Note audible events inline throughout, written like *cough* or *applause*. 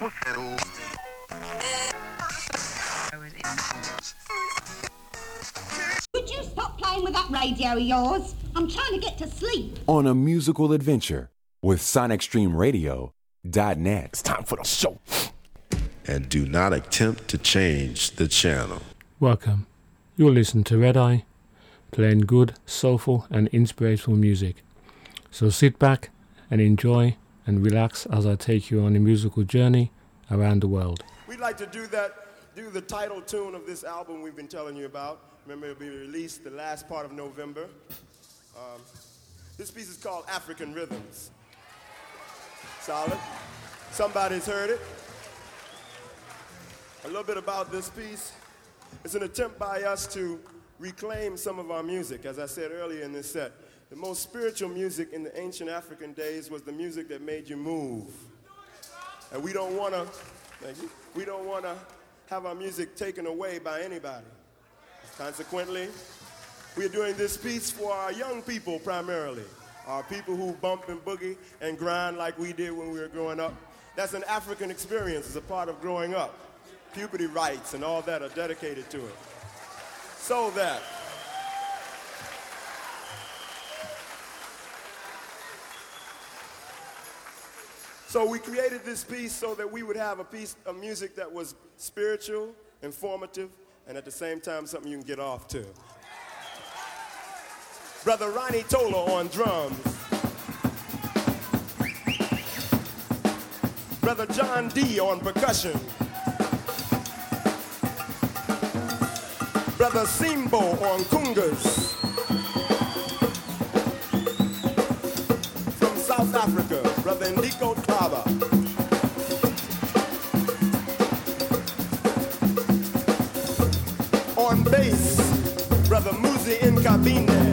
Would you stop playing with that radio of yours? I'm trying to get to sleep. on a musical adventure with SonicStreamRadio.net. It's time for the show. and do not attempt to change the channel. Welcome. You'll listen to Red Eye, playing good, soulful, and inspirational music. So sit back and enjoy and relax as I take you on a musical journey around the world. We'd like to do that, do the title tune of this album we've been telling you about. Remember, it'll be released the last part of November. Um, this piece is called African Rhythms. Solid. Somebody's heard it. A little bit about this piece. It's an attempt by us to reclaim some of our music. As I said earlier in this set, the most spiritual music in the ancient African days was the music that made you move. And we don't want to, we don't want to have our music taken away by anybody. Consequently, we are doing this piece for our young people primarily, our people who bump and boogie and grind like we did when we were growing up. That's an African experience, it's a part of growing up. Puberty rites and all that are dedicated to it. So that So we created this piece so that we would have a piece of music that was spiritual, informative, and at the same time something you can get off to. Brother Ronnie Tola on drums. Brother John D on percussion. Brother Simbo on congas. Africa, Brother Ndiko Taba. On bass, Brother Muzi Nkabinde.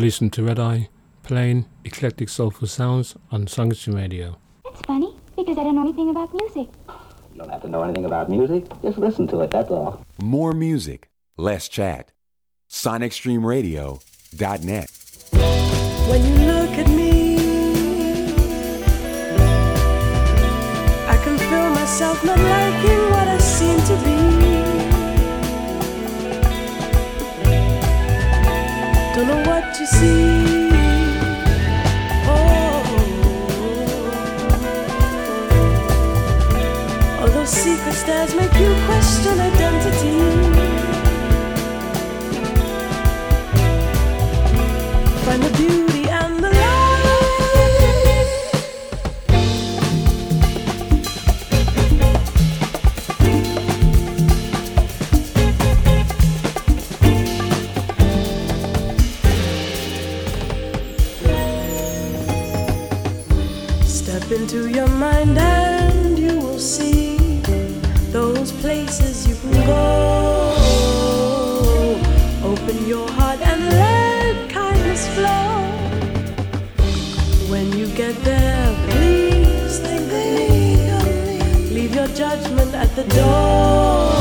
You're to Red Eye, playing eclectic soulful sounds on Sonic Stream Radio. That's funny, because I don't know anything about music. You don't have to know anything about music. Just listen to it, that's all. More music, less chat. SonicStreamRadio.net. When you look at me, I can feel myself not liking Find the beauty and the light. Step into your mind and you will see at the door.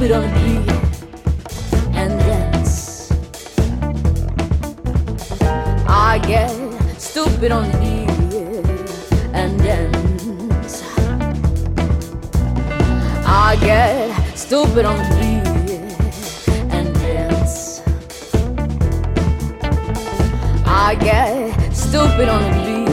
bit of beer and dance. I get stupid on beer and dance. I get stupid on beer and dance. I get stupid on beer.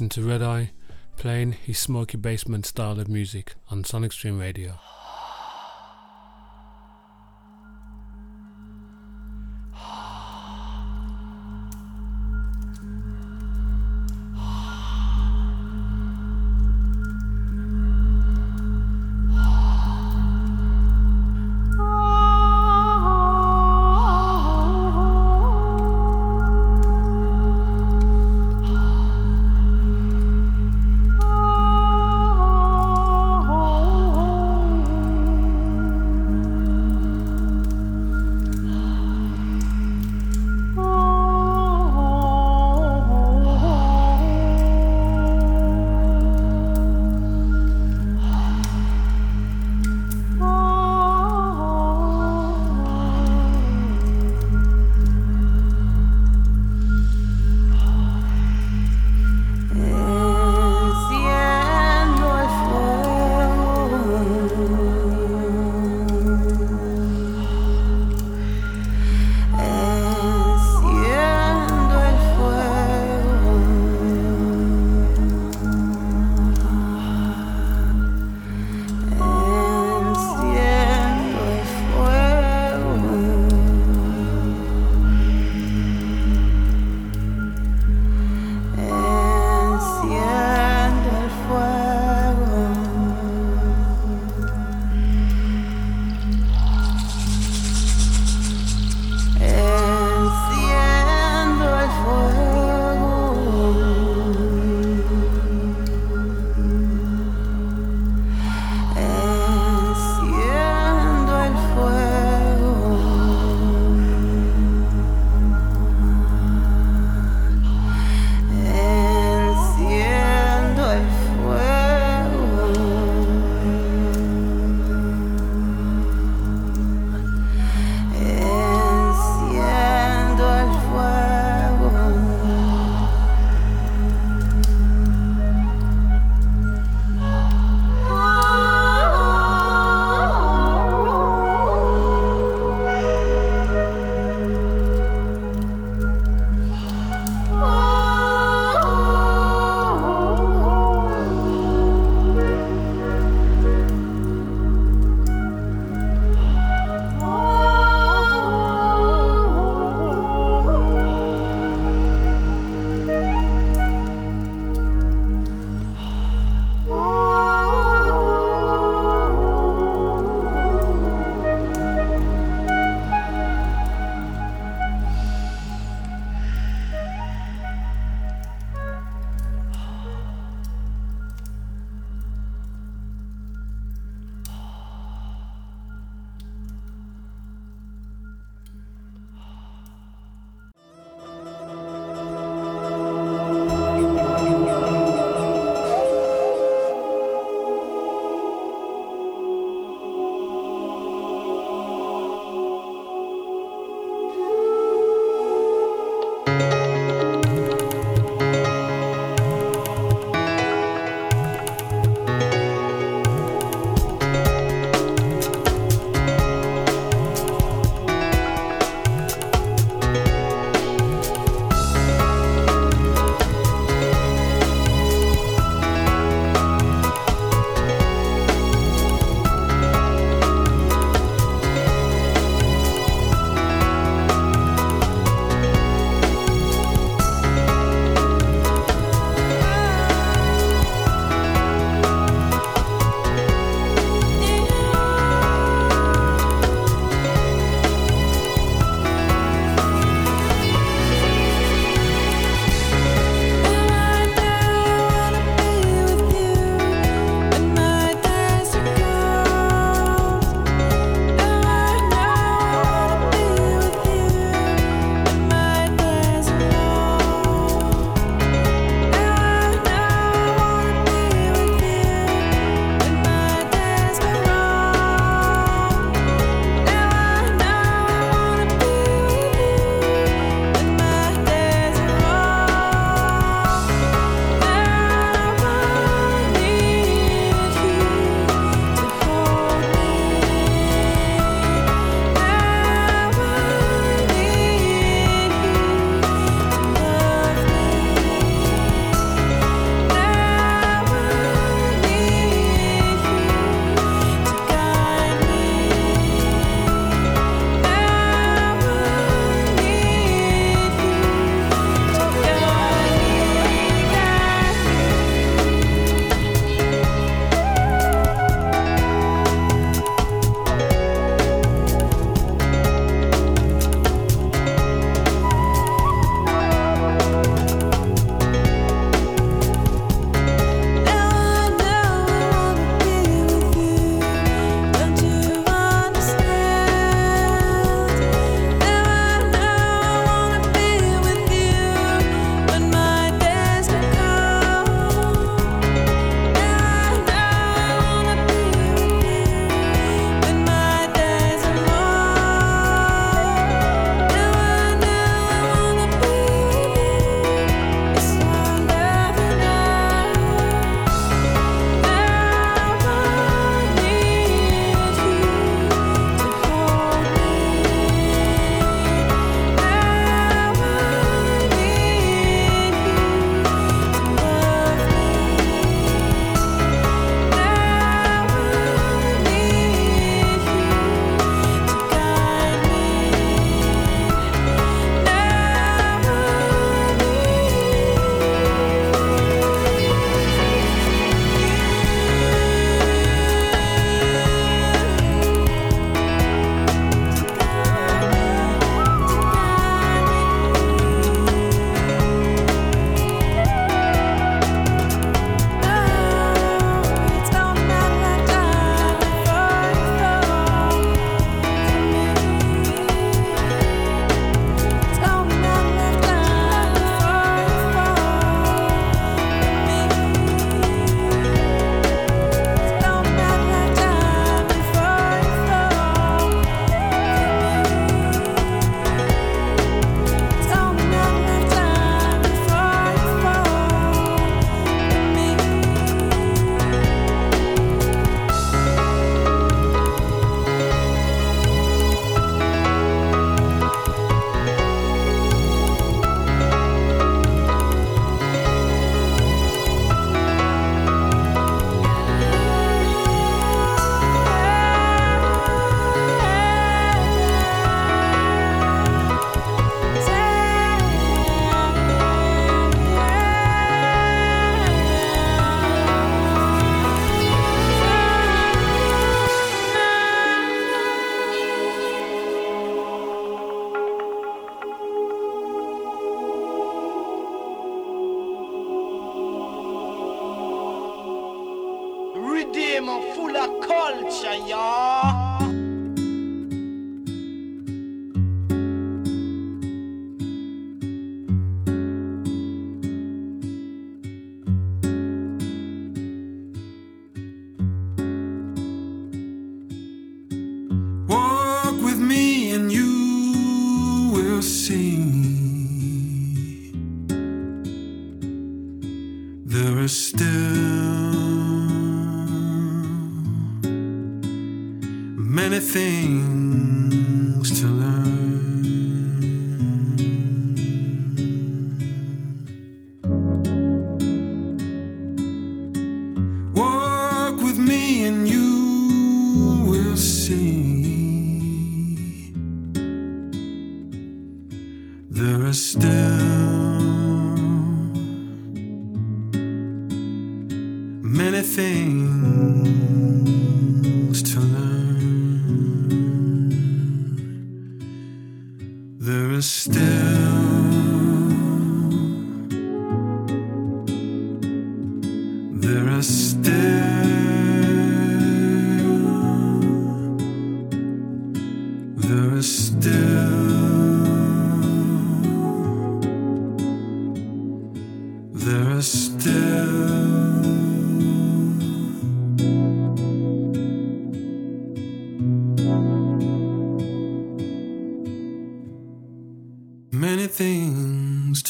listen to Red Eye playing his smoky basement style of music on Sonic Stream Radio.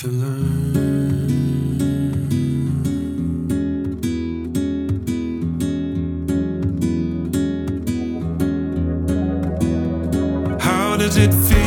to learn. How does it feel?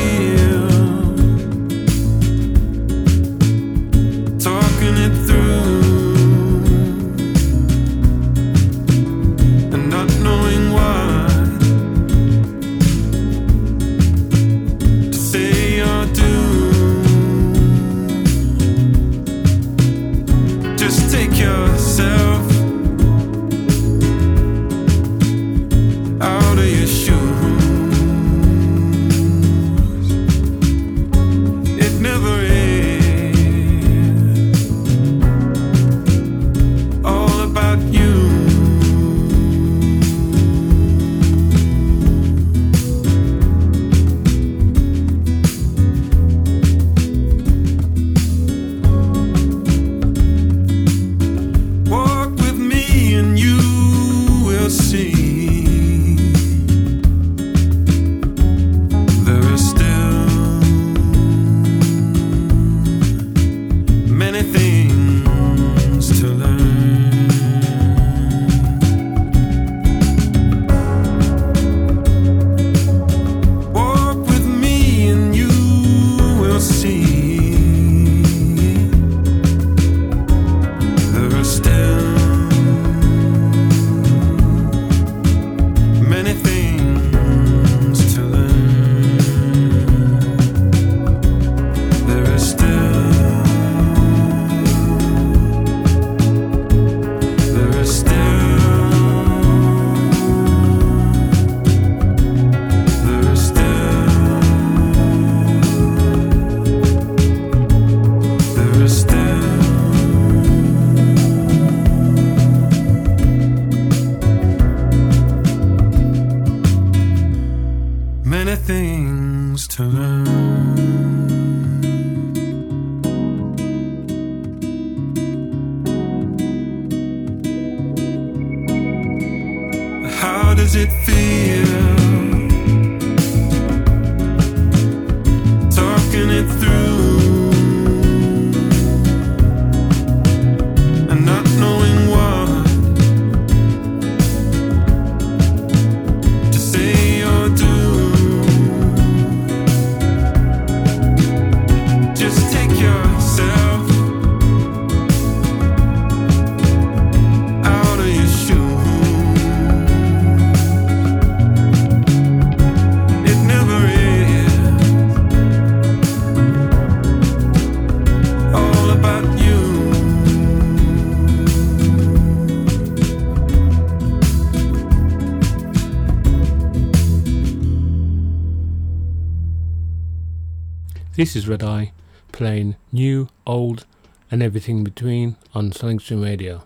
This is Red Eye playing new, old, and everything between on Sonic Stream Radio.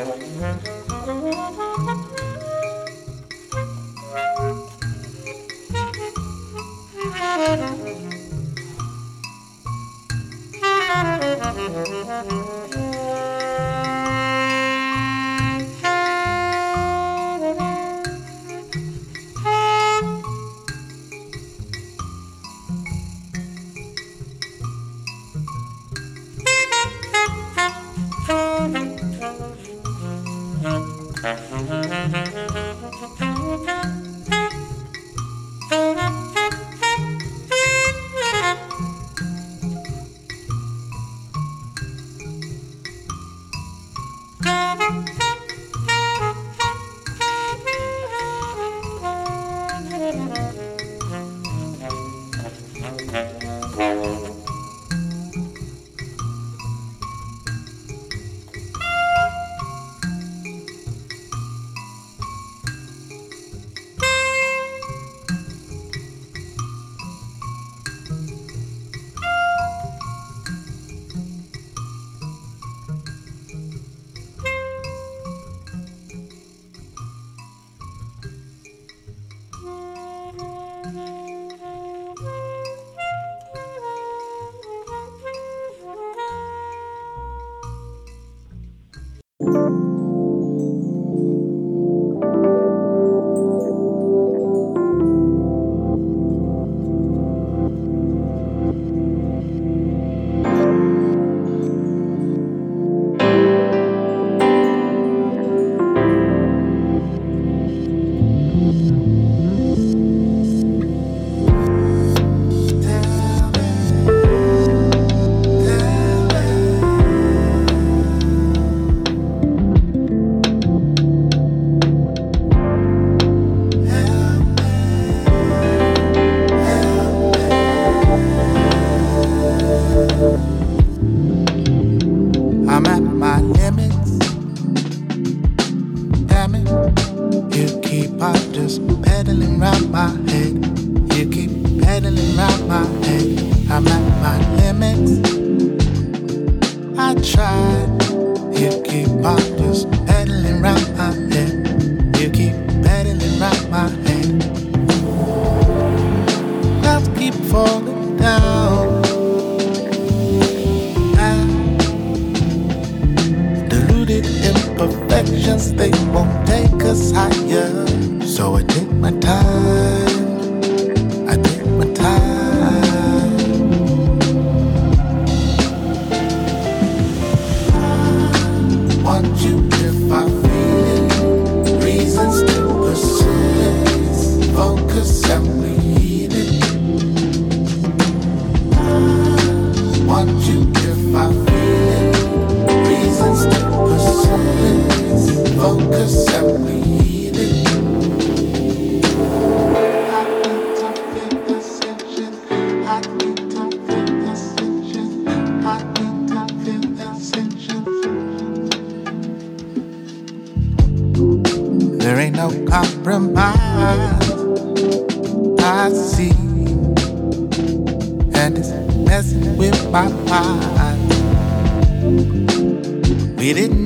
I'm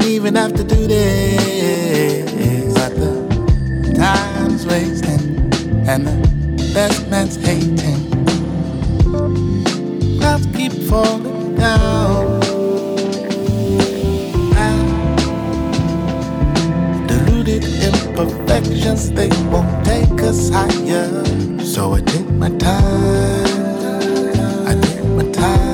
didn't even have to do this. But the time's wasting and the best man's hating. Clouds keep falling down. And deluded imperfections, they won't take us higher. So I take my time. I take my time.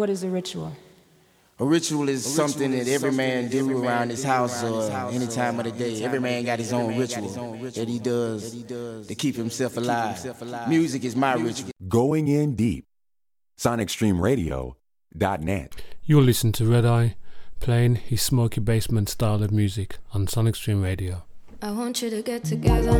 What is a ritual? A ritual is something that every man do around his house uh, or any uh, time of the day. Every man got his own ritual that he does to keep himself alive. himself alive. Music is my ritual. Going in deep. SonicStreamRadio.net. You'll listen to Red Eye playing his smoky basement style of music on Sonic Stream Radio. I want you to get together.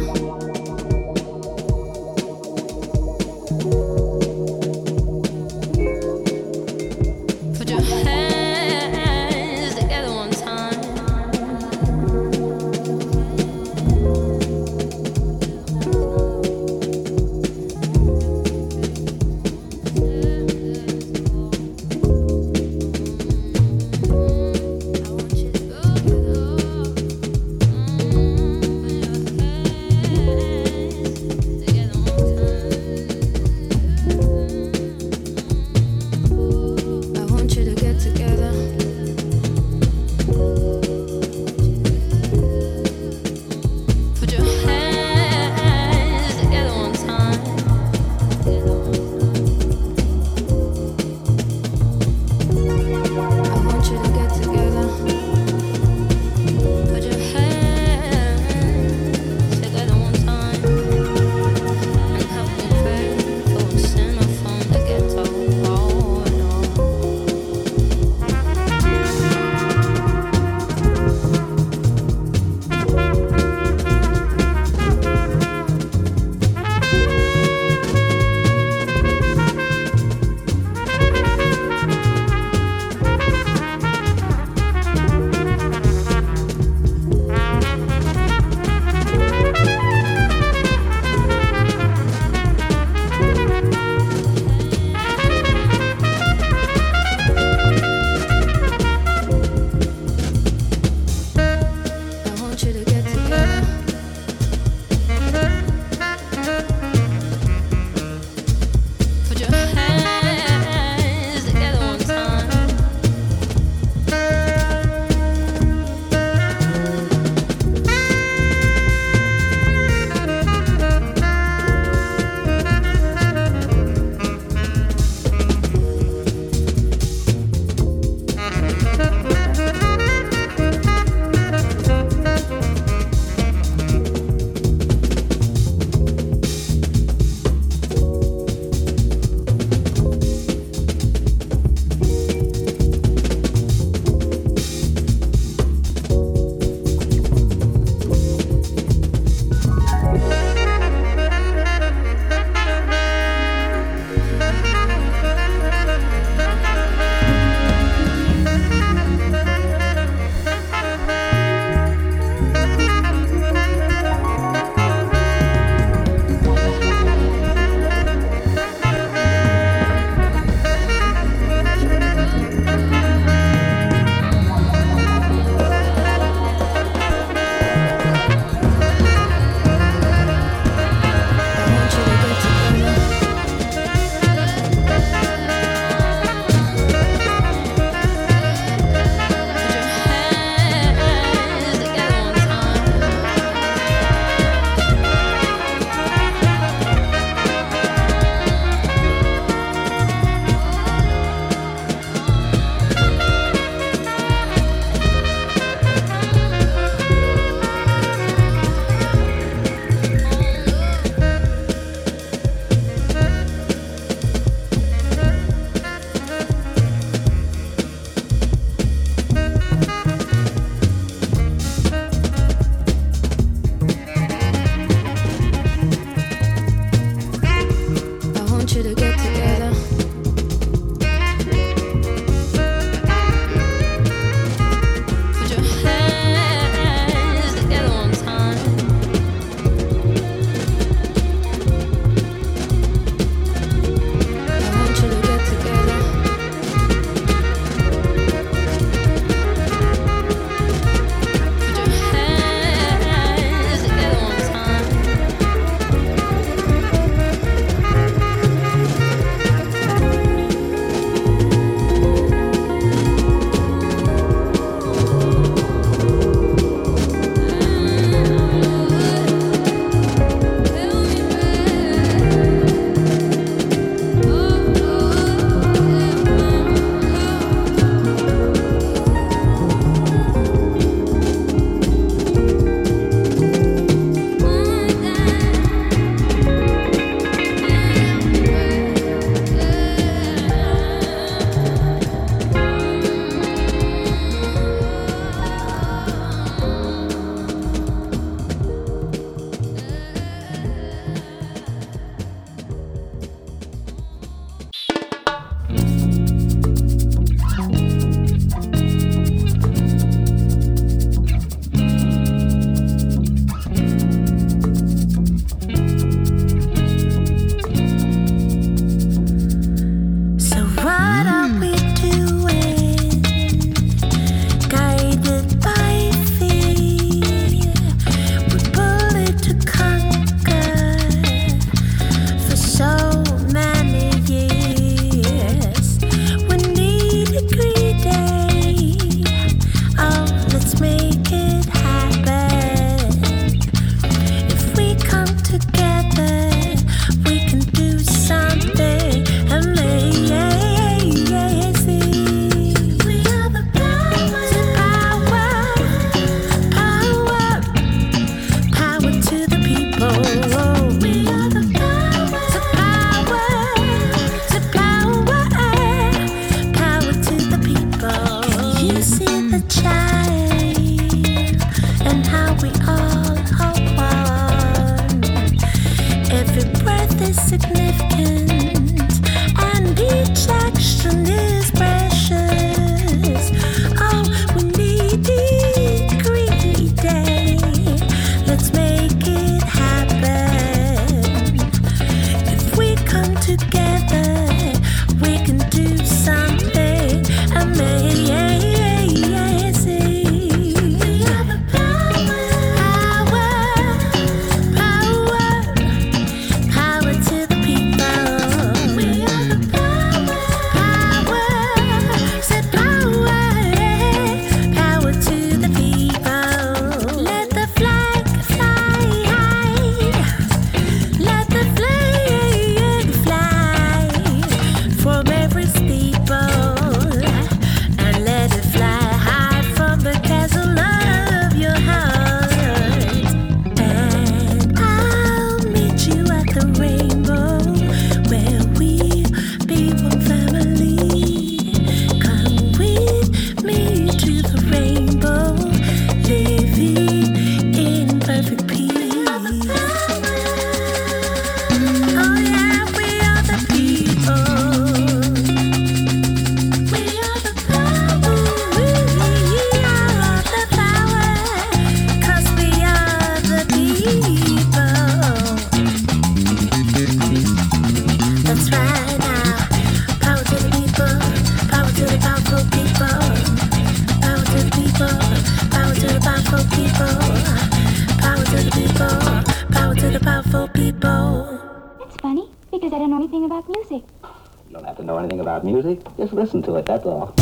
und so weiter.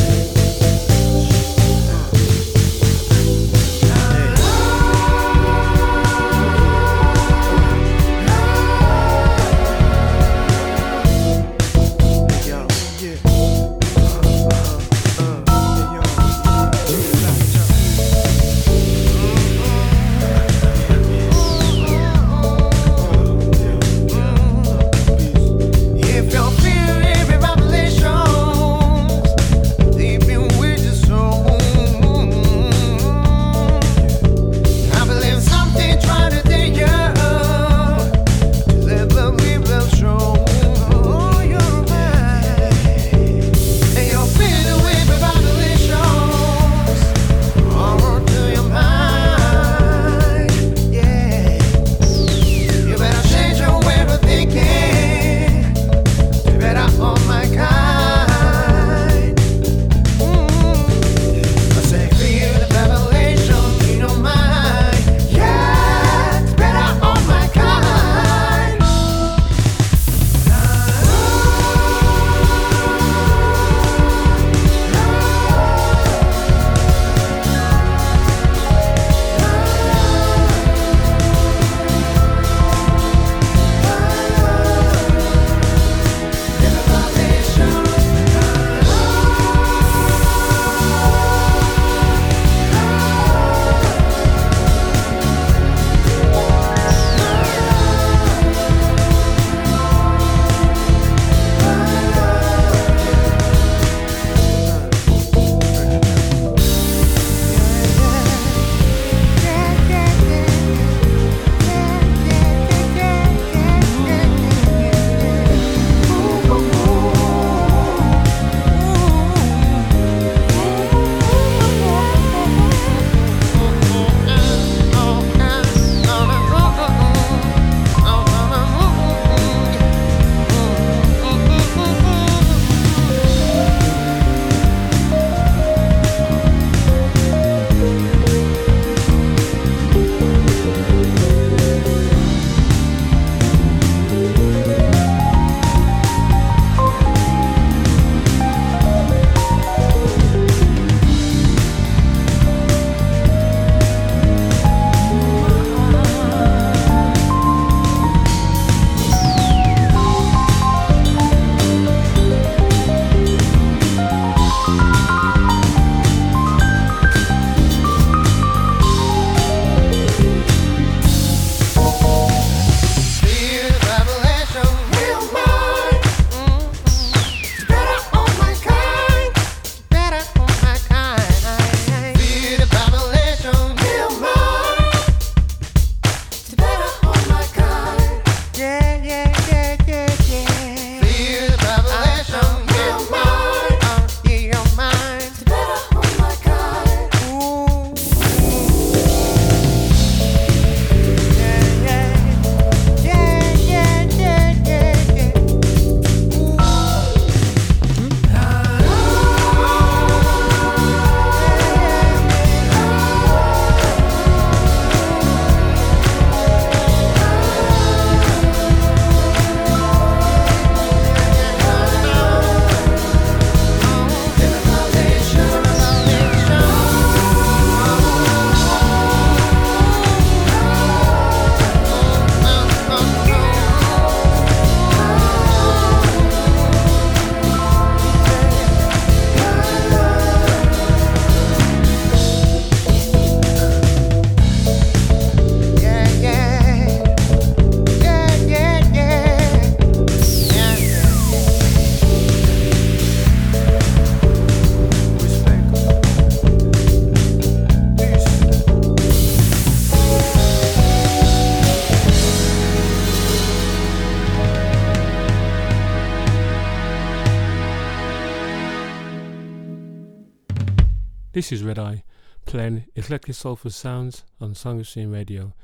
This is Red Eye, playing eclectic soulful sounds on Sonic Stream Radio,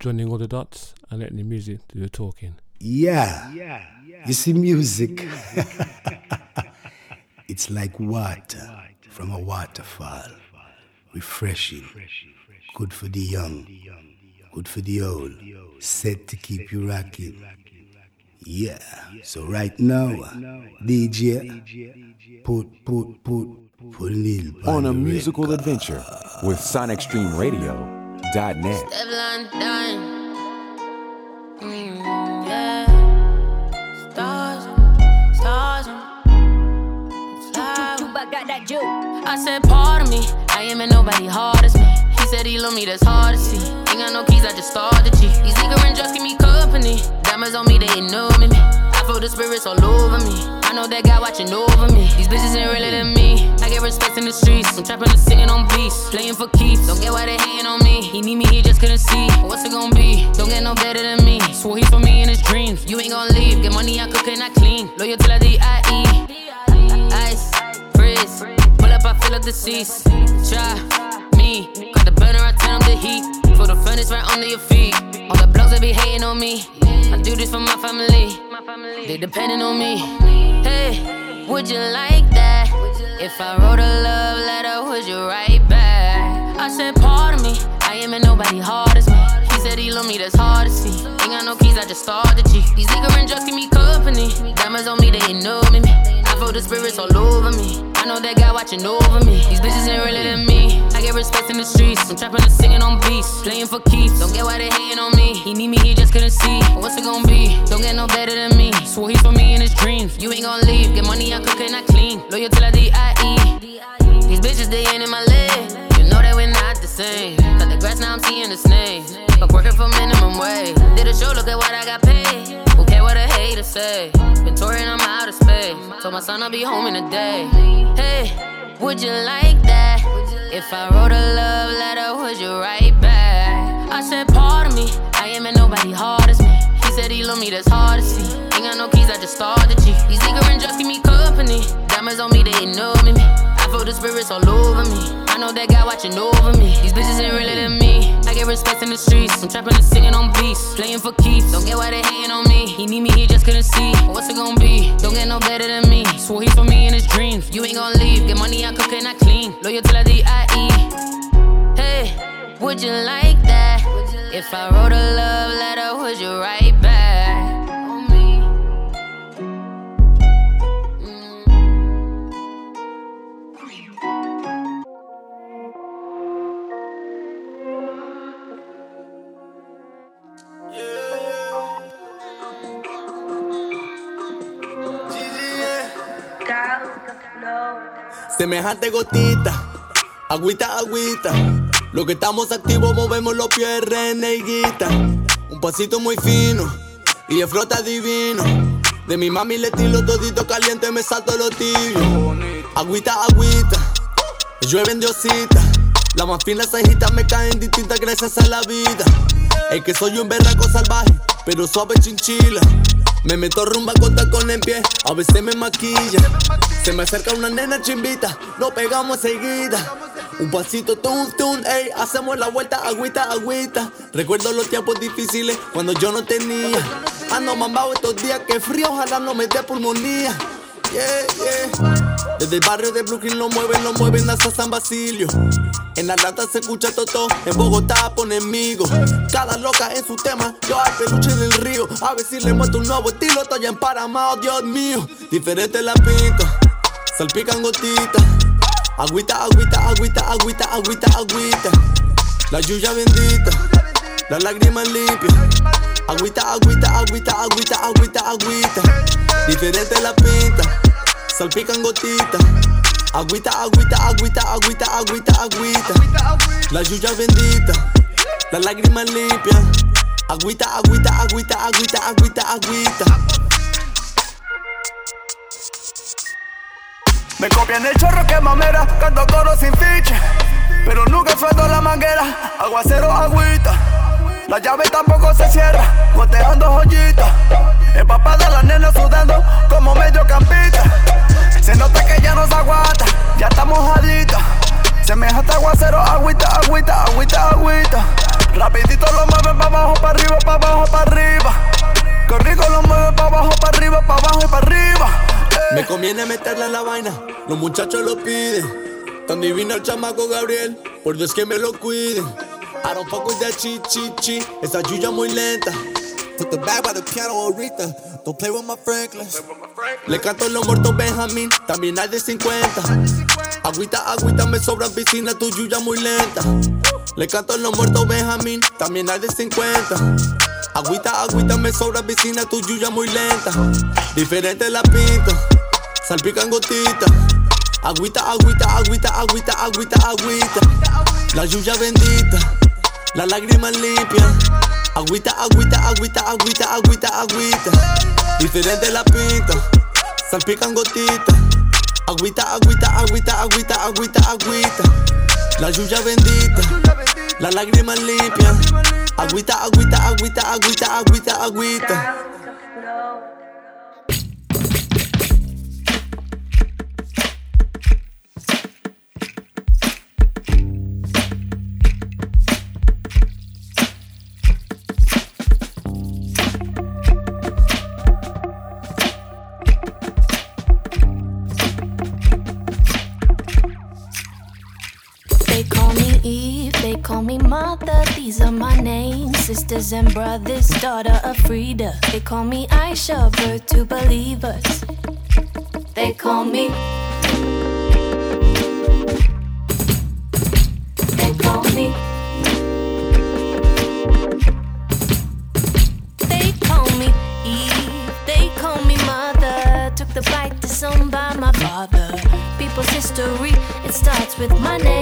joining all the dots and letting the music do the talking. Yeah. Yeah, you see, music, *laughs* it's like water from a waterfall. Refreshing. Good for the young. Good for the old. Set to keep you rocking. Yeah. So right now, uh, DJ, put, put, put, put a needle On a the musical adventure with SonicStreamRadio.net. Stepline dime. Mm, yeah. Stars, stars. Fly. got that juke. I said, pardon me. I ain't met nobody hard as me. He said he love me, that's hard to see. Ain't got no keys, I just started G. These and just give me company. Diamonds on me, they ain't know me. I feel the spirits all over me. I know that guy watching over me. These bitches ain't really than me. I get respect in the streets. I'm trapping and singing on beats. Playing for keeps. Don't get why they hating on me. He need me, he just couldn't see. What's it gonna be? Don't get no better than me. Swore he for me in his dreams. You ain't gonna leave. Get money, I cook and I clean. Loyal till I D.I.E. Ice, freeze. Up, I fill up the seats. Try me. Cut the burner, I turn up the heat. For the furnace right under your feet. All the blogs that be hating on me. I do this for my family. They depending on me. Hey, would you like that? If I wrote a love letter, would you write back? I said, pardon me. I ain't met nobody hard as me. He said he love me, that's hard to see. Ain't got no keys, I just started G. These and just give me company. Diamonds on me, they know me. I feel the spirits all over me. I know that guy watching over me. These bitches ain't really than me. I get respect in the streets. I'm trapping and singing on beats. Playing for keeps. Don't get why they hating on me. He need me, he just couldn't see. What's it gonna be? Don't get no better than me. Swore he for me in his dreams. You ain't gonna leave. Get money, I cook and I clean. Loyal till I D.I.E. These bitches, they ain't in my leg. The same. Cut the grass, now I'm seeing the snakes. But working for minimum wage. Did a show, look at what I got paid. Who care what a hater say? Been touring, I'm out of space. Told my son I'll be home in a day. Hey, would you like that? If I wrote a love letter, would you write back? I said, pardon me. I ain't met nobody hard as me. He said he love me, that's hard to see. Ain't got no keys, I just started G. These niggas just give me company. Diamonds on me, they know me. I feel the spirits all over me. I know that guy watching over me. These bitches ain't really than me. I get respect in the streets. I'm trapping and singing on beats. Playing for keeps. Don't get why they hating on me. He need me, he just couldn't see. What's it gonna be? Don't get no better than me. Swore he for me in his dreams. You ain't gonna leave. Get money, I cook and I clean. Loyal till I D.I.E. Hey, would you like that? If I wrote a love letter, would you write Semejante gotita, agüita, agüita. Lo que estamos activos, movemos los pies, reneguita. Un pasito muy fino y el flota divino. De mi mami le tiro todito caliente, me salto los tibios. Agüita, agüita, llueven diosita. Las más finas cejitas me caen distintas gracias a la vida. Es que soy un berraco salvaje, pero suave chinchila. Me meto rumba con tacón en pie, a veces me maquilla. Se me acerca una nena chimbita, nos pegamos seguida. Un pasito, tun, tun, ey, hacemos la vuelta, agüita, agüita. Recuerdo los tiempos difíciles cuando yo no tenía. Ando mambao estos días que frío, ojalá no me dé pulmonía. Desde el barrio de Brooklyn lo mueven, lo mueven hasta San Basilio. En Atlanta se escucha toto, en Bogotá ponemigo. Cada loca en su tema, yo al peluche en el río. A ver si le muestro un nuevo estilo, estoy en Paramao, Dios mío. Diferente la pinta, salpican gotitas. Agüita, agüita, agüita, agüita, agüita, agüita. La lluvia bendita, las lágrimas limpias. Agüita, agüita, agüita, agüita, agüita, agüita. Diferente la pinta, salpican gotitas. Agüita, agüita, agüita, agüita, agüita, agüita. La lluvia bendita, las lágrimas limpias. Agüita, agüita, agüita, agüita, agüita, agüita. Me copian el chorro que mamera, canto coro sin ficha. Pero nunca suelto la manguera, aguacero, agüita. La llave tampoco se cierra, goteando joyitas. El papá de la nena sudando como medio campita. Se nota que ya no se aguanta, ya está mojadita. Se me jata aguacero, agüita, agüita, agüita, agüita. Rapidito lo mueve pa' abajo, pa' arriba, pa' abajo, pa' arriba. Qué rico lo mueve pa' abajo, pa' arriba, pa' abajo y pa' arriba. Me conviene meterla en la vaina, los muchachos lo piden. Tan divino el chamaco Gabriel, por Dios que me lo cuide. I don't fuck with that chi chi chi, esa yuya muy lenta. Put the bag by the piano, Aretha. Don't play with my Franklins. Le canto a los muertos Benjamín, también hay de 50. Agüita, agüita, me sobra piscina, tu yuya muy lenta. Le canto a los muertos Benjamín, también hay de 50. Agüita, agüita, me sobra piscina, tu yuya muy lenta. Diferente la pinta, salpican gotitas. Agüita, agüita, agüita, agüita, agüita, agüita. La yuya bendita, la lágrima limpia. Agüita, agüita, agüita, agüita, agüita, agüita. Diferente la pinta, salpican gotitas. Agüita, agüita, agüita, agüita, agüita, agüita. La yuya bendita, la lágrima limpia. Agüita, agüita, agüita, agüita, agüita, agüita. Sisters and brothers, daughter of Frida. They call me Aisha, birth to believers. They call me. They call me. They call me Eve, they call me Mother. Took the bite disowned by my father. People's history, it starts with my name,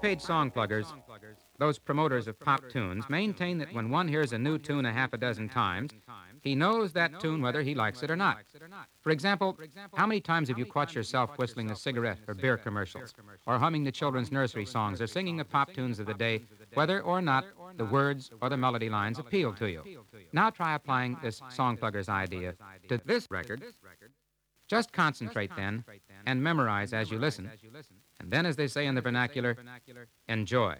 paid song pluggers, those promoters of pop tunes, maintain that when one hears a new tune a half a dozen times, he knows that tune whether he likes it or not. For example, how many times have you caught yourself whistling the cigarette or beer commercials, or humming the children's nursery songs, or singing the pop tunes of the day, whether or not the words or the melody lines appeal to you? Now try applying this song plugger's idea to this record. Just concentrate then and memorize as you listen and then, as they say in the vernacular, enjoy.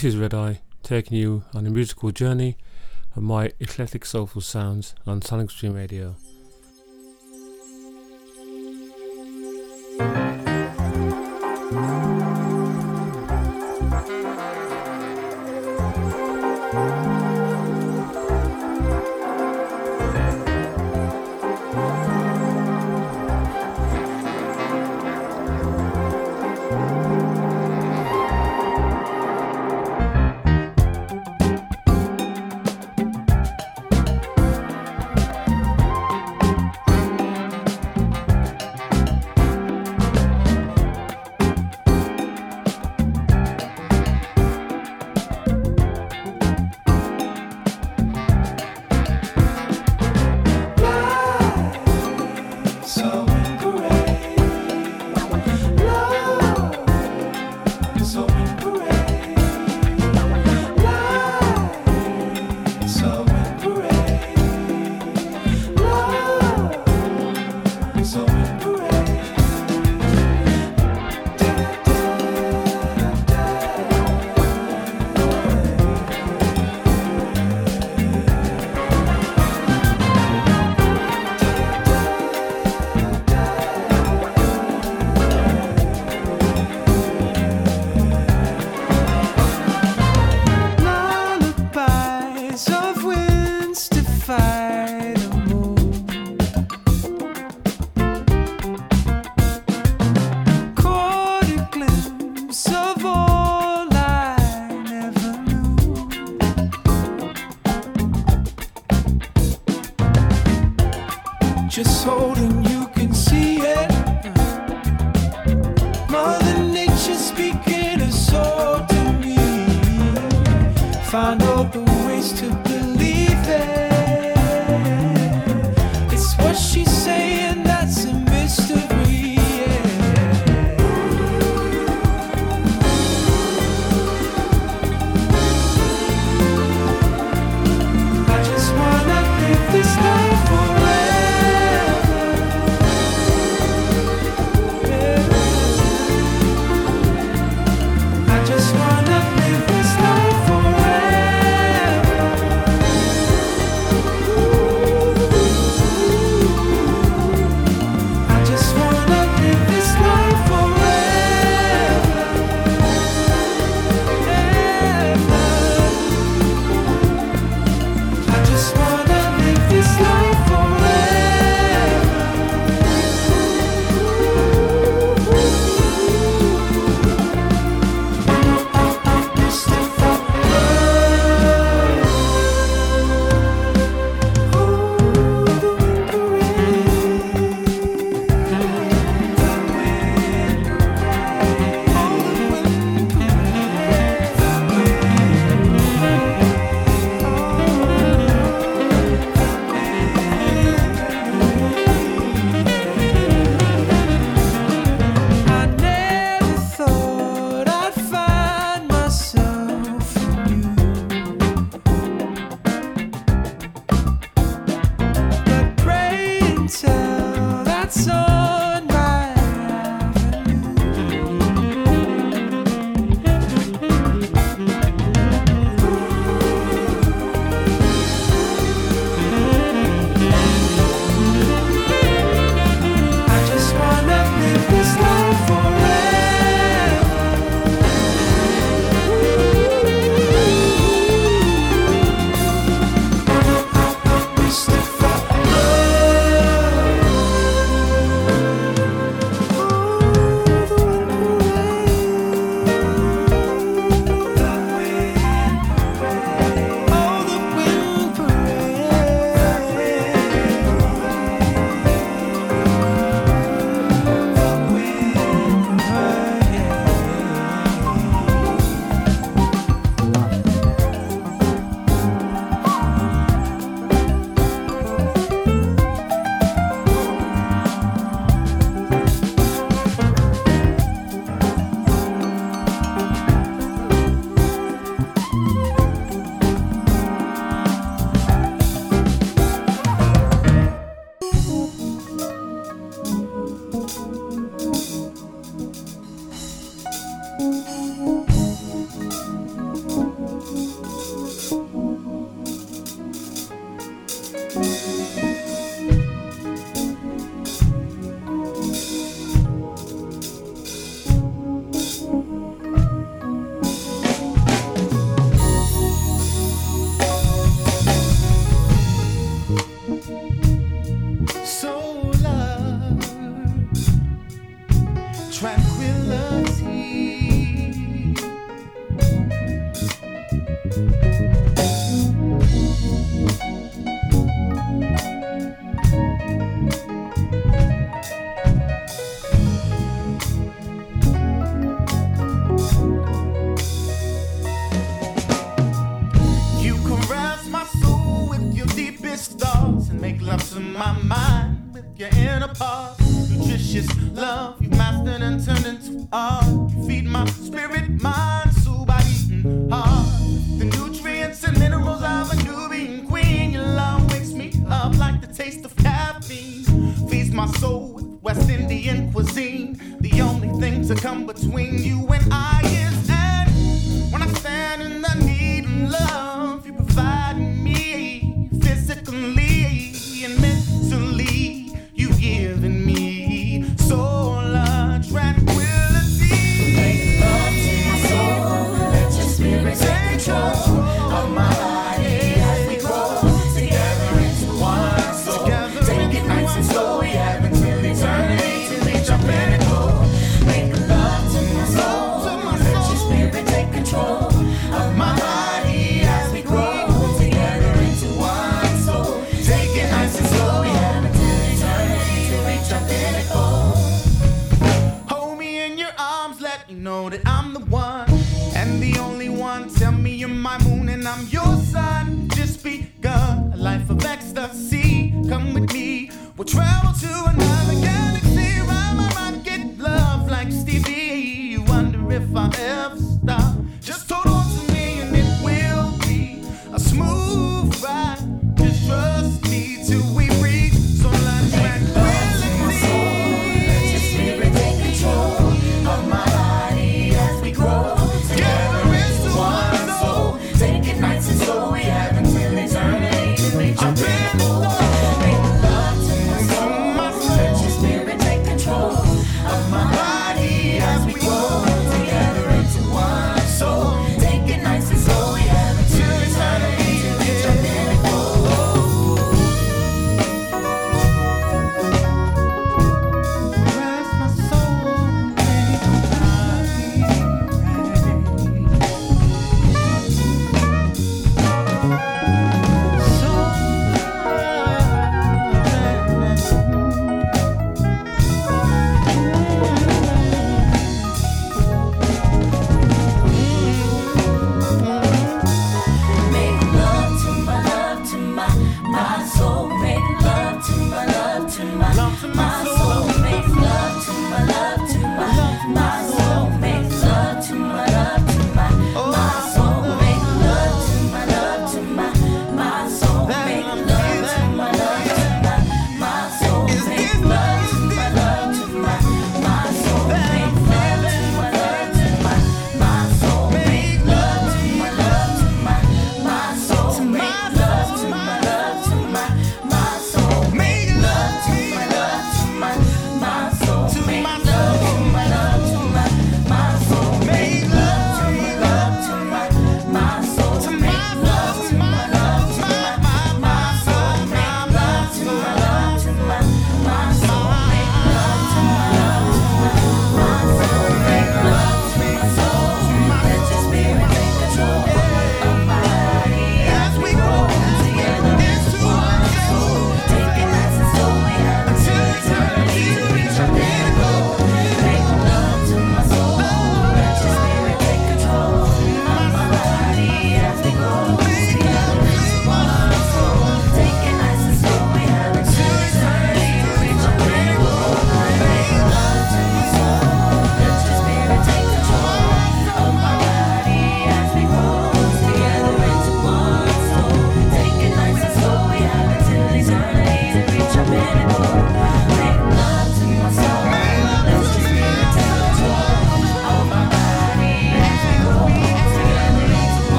This is Red Eye, taking you on a musical journey of my eclectic soulful sounds on Sonic Stream Radio.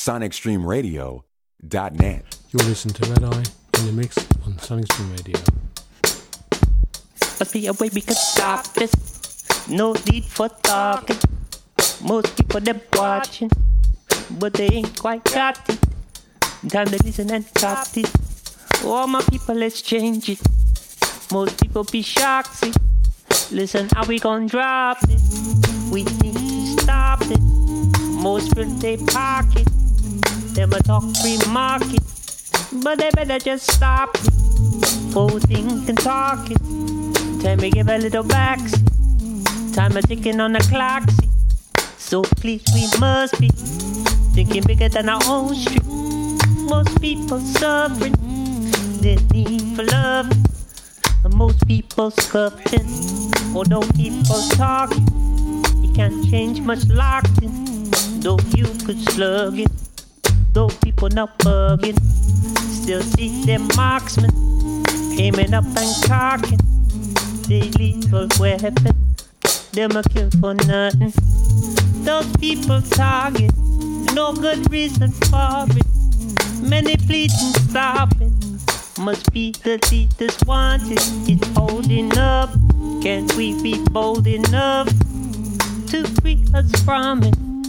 SonicStreamRadio.net. You'll listen to Red Eye in the mix on Sonic Stream Radio. Must be a way we could stop this. No need for talking. Most people them watching, but they ain't quite got it. Time to listen and copy. All my people, let's change it. Most people be shocked. See, listen, how we gon' drop it? We need to stop it. Most people they pocket. Them a talk free market, but they better just stop it. Full think and talk it. Time to give a little back. Time a ticking on the clock. So please, we must be thinking bigger than our own street. Most people suffering, they need for love. And most people scuffing, although people talking. You can't change much locked in, though you could slug it. Though people not bugging, still see them marksmen aiming up and cocking. They lethal weapon, them a kill for nothing. Those people target, no good reason for it. Many pleading stop. Must be the leaders wanted. It's holding up. Can't we be bold enough to free us from it?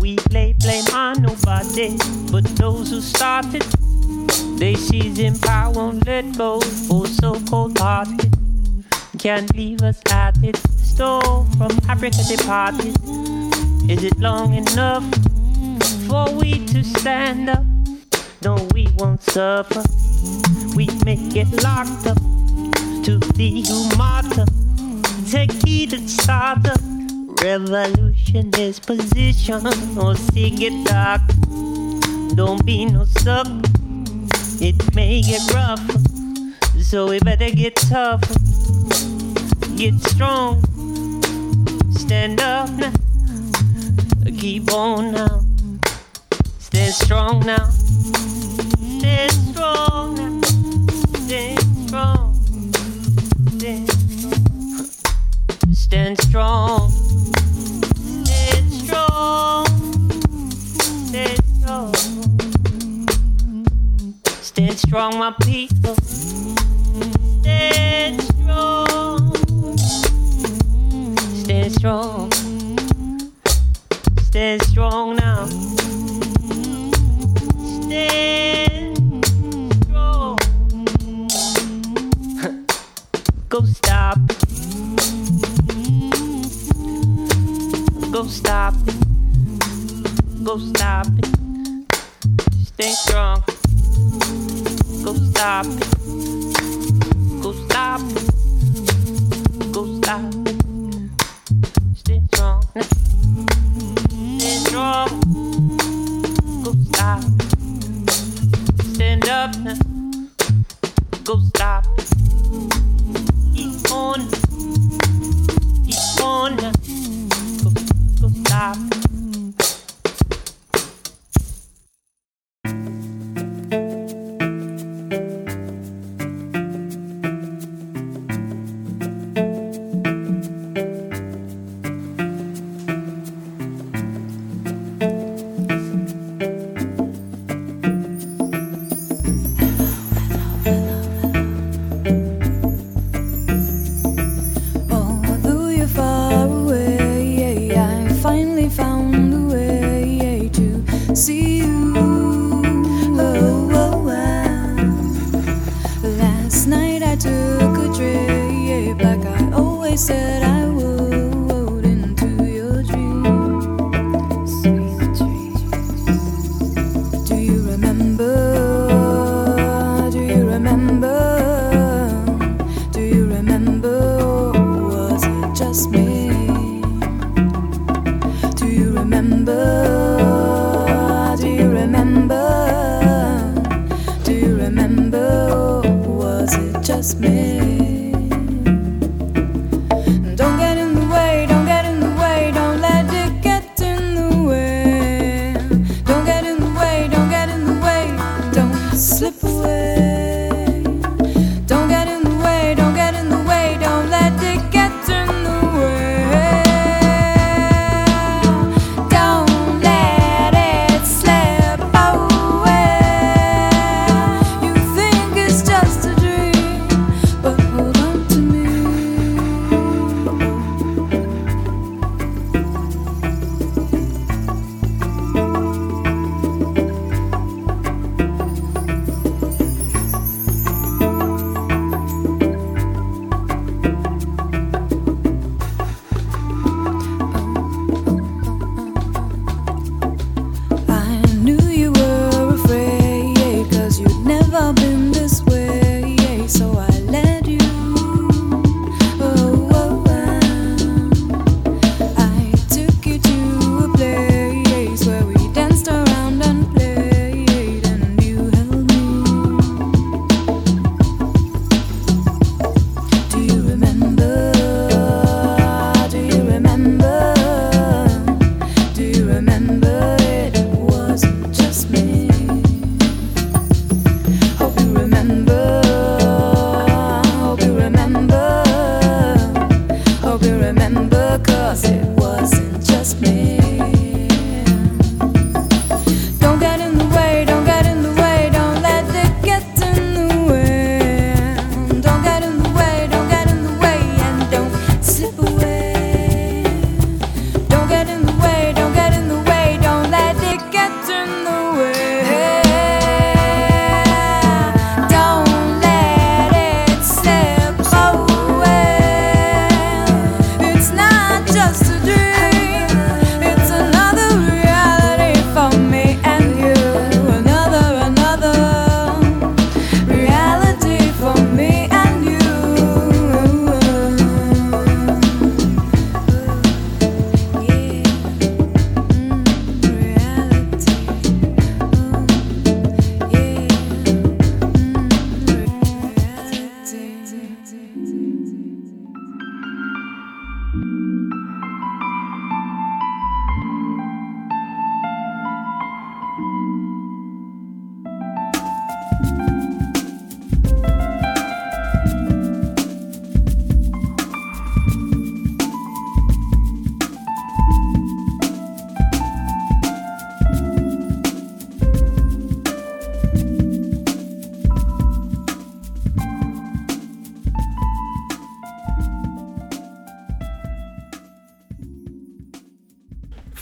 We lay blame on nobody but those who started. They seize in power, won't let go. Oh, so cold hearted. Can't leave us at it. Stole from Africa departed. Is it long enough for we to stand up? No, we won't suffer. We may get locked up to the who martyr. Take heed and start up. Revolution is position see it dark. Don't be no suck. It may get rough, so we better get tough. Get strong. Stand up now. Keep on now. Stand strong now. Stand strong now. Stand strong. Stand strong. Stand strong. Stand strong, my people. Stand strong. Stand strong. Stand strong now. Stand strong. Go stop. Go stop it. Go stop it. Stay strong. Go stop it. Go stop it. Go stop it.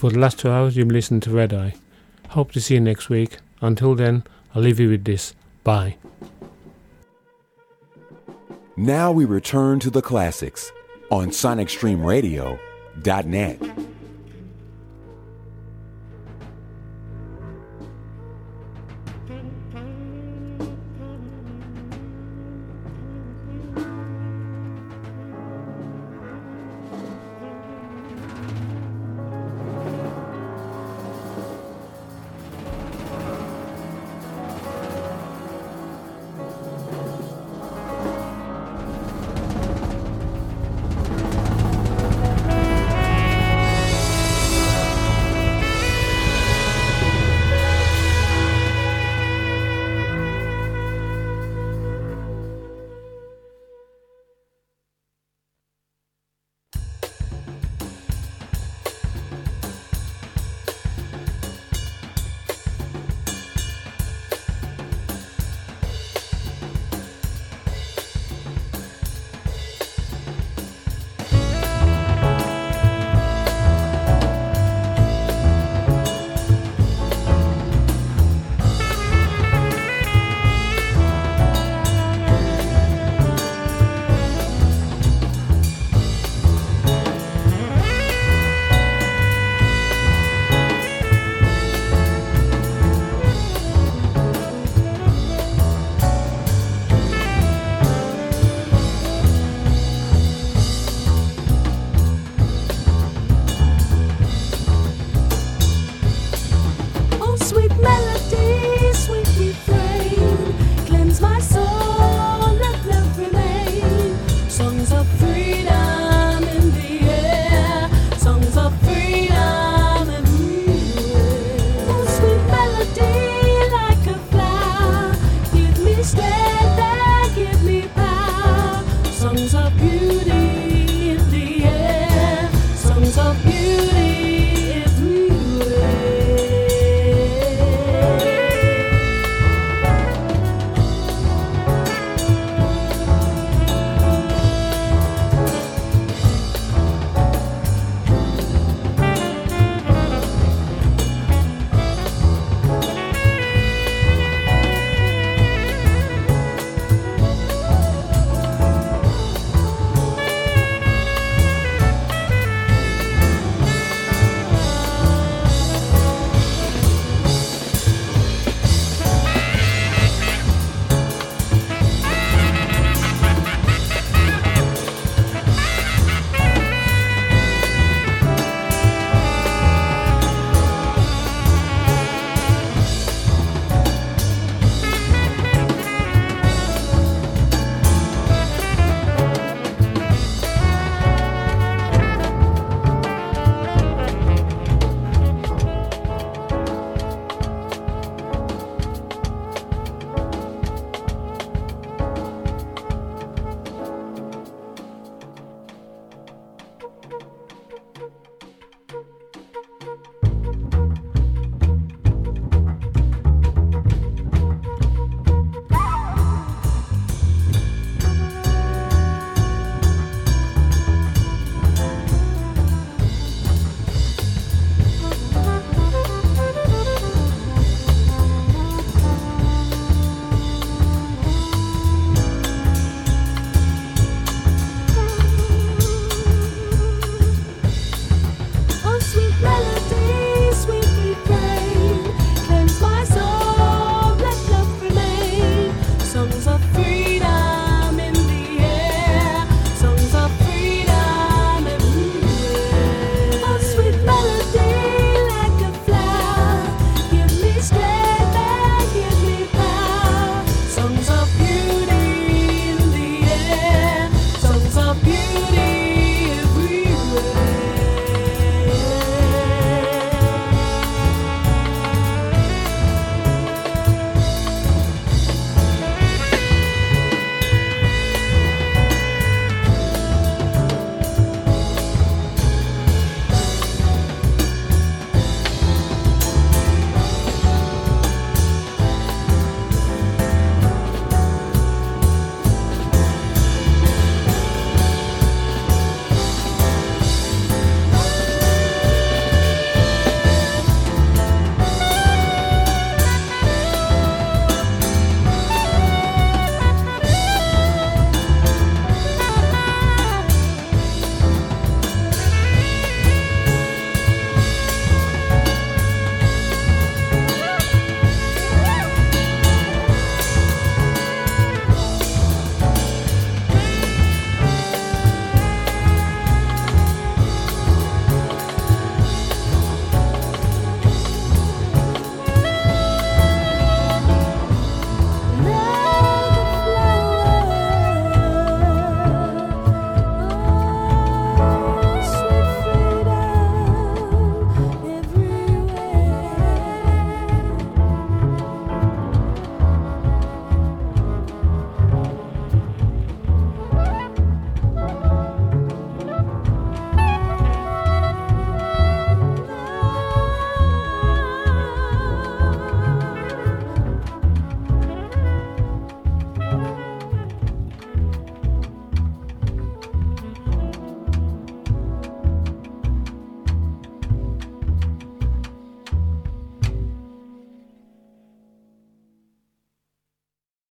For the last two hours, you've listened to Red Eye. Hope to see you next week. Until then, I'll leave you with this. Bye. Now we return to the classics on SonicStreamRadio.net.